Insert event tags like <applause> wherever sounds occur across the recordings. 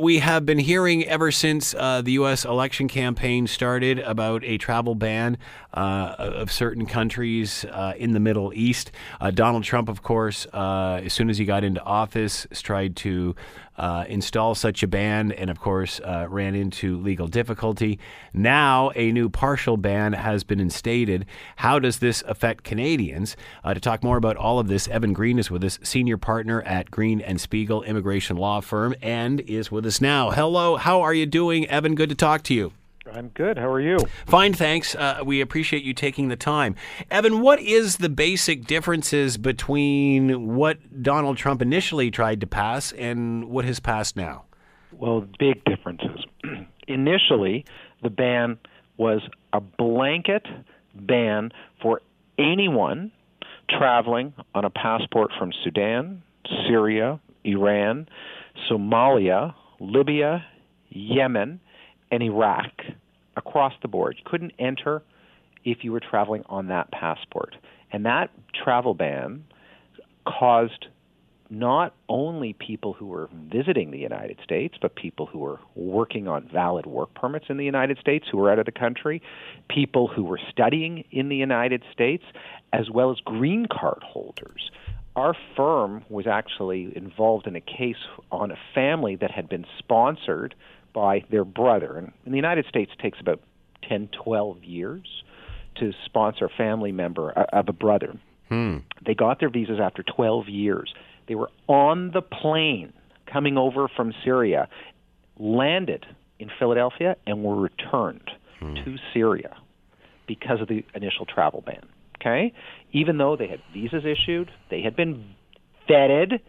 We have been hearing ever since uh, the U.S. election campaign started about a travel ban uh, of certain countries uh, in the Middle East. Uh, Donald Trump, of course, uh, as soon as he got into office, tried to uh, install such a ban and, of course, ran into legal difficulty. Now, a new partial ban has been instated. How does this affect Canadians? to talk more about all of this, Evan Green is with us, senior partner at Green and Spiegel Immigration Law Firm, and is with us us now. Hello, how are you doing, Evan? Good to talk to you. I'm good. How are you? Fine, thanks. Uh, we appreciate you taking the time. Evan, what is the basic differences between what Donald Trump initially tried to pass and what has passed now? Well, big differences. <clears throat> initially, the ban was a blanket ban for anyone traveling on a passport from Sudan, Syria, Iran, Somalia, Libya, Yemen, and Iraq across the board. You couldn't enter if you were traveling on that passport. And that travel ban caused not only people who were visiting the United States, but people who were working on valid work permits in the United States who were out of the country, people who were studying in the United States, as well as green card holders our firm was actually involved in a case on a family that had been sponsored by their brother. And in the United States, it takes about 10, 12 years to sponsor a family member uh, of a brother. Hmm. They got their visas after 12 years. They were on the plane coming over from Syria, landed in Philadelphia, and were returned hmm. to Syria because of the initial travel ban. Okay? Even though they had visas issued, they had been vetted,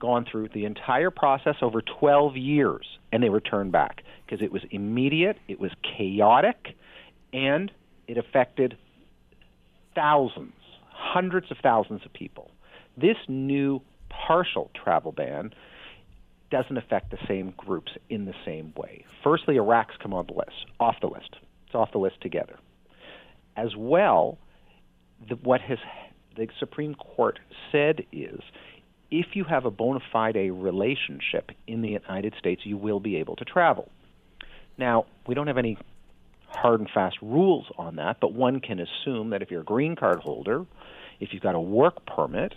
gone through the entire process over 12 years, and they were turned back because it was immediate, it was chaotic, and it affected thousands, hundreds of thousands of people. This new partial travel ban doesn't affect the same groups in the same way. Firstly, Iraq's come on the list, off the list. It's off the list together. As well, the, what has the Supreme Court said is if you have a bona fide relationship in the United States, you will be able to travel. Now, we don't have any hard and fast rules on that, but one can assume that if you're a green card holder, if you've got a work permit,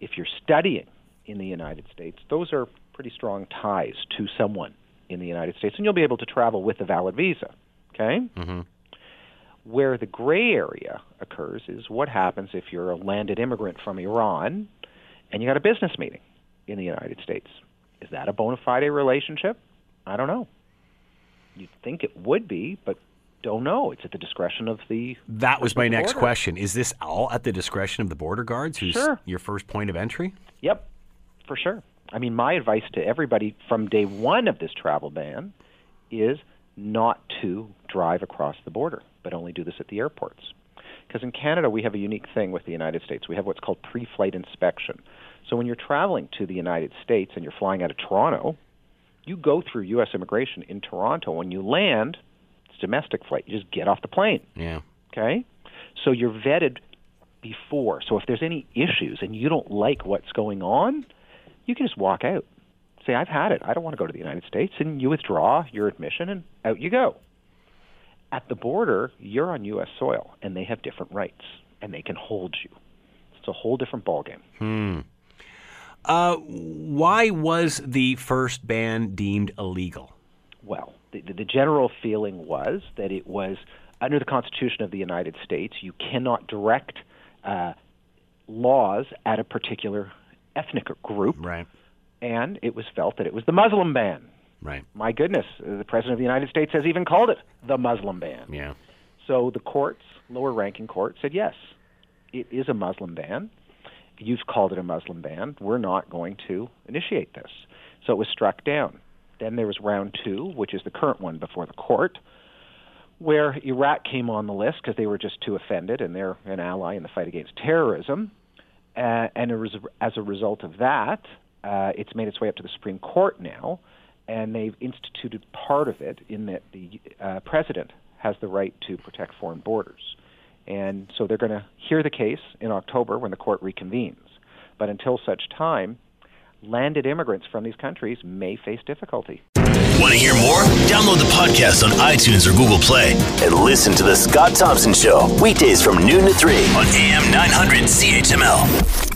if you're studying in the United States, those are pretty strong ties to someone in the United States, and you'll be able to travel with a valid visa. Okay? Mm-hmm. Where the gray area occurs is what happens if you're a landed immigrant from Iran and you got a business meeting in the United States. Is that a bona fide relationship? I don't know. You'd think it would be, but don't know. It's at the discretion of the. That was my next border. question. Is this all at the discretion of the border guards, who's sure. your first point of entry? Yep, for sure. I mean, my advice to everybody from day one of this travel ban is not to drive across the border, but only do this at the airports. Because in Canada, we have a unique thing with the United States. We have what's called pre flight inspection. So when you're traveling to the United States and you're flying out of Toronto, you go through U.S. immigration in Toronto. When you land, it's domestic flight. You just get off the plane. Yeah. Okay? So you're vetted before. So if there's any issues and you don't like what's going on, you can just walk out say, I've had it. I don't want to go to the United States. And you withdraw your admission and out you go. At the border, you're on U.S. soil and they have different rights and they can hold you. It's a whole different ballgame. Hmm. Uh, why was the first ban deemed illegal? Well, the, the general feeling was that it was under the Constitution of the United States, you cannot direct uh, laws at a particular ethnic group. Right and it was felt that it was the Muslim ban. Right. My goodness, the president of the United States has even called it the Muslim ban. Yeah. So the courts, lower ranking court, said yes, it is a Muslim ban. You've called it a Muslim ban. We're not going to initiate this. So it was struck down. Then there was round two, which is the current one before the court, where Iraq came on the list because they were just too offended and they're an ally in the fight against terrorism. Uh, and as a result of that, uh, it's made its way up to the Supreme Court now, and they've instituted part of it in that the uh, president has the right to protect foreign borders. And so they're going to hear the case in October when the court reconvenes. But until such time, landed immigrants from these countries may face difficulty. Want to hear more? Download the podcast on iTunes or Google Play and listen to The Scott Thompson Show weekdays from noon to 3 on AM 900 CHML.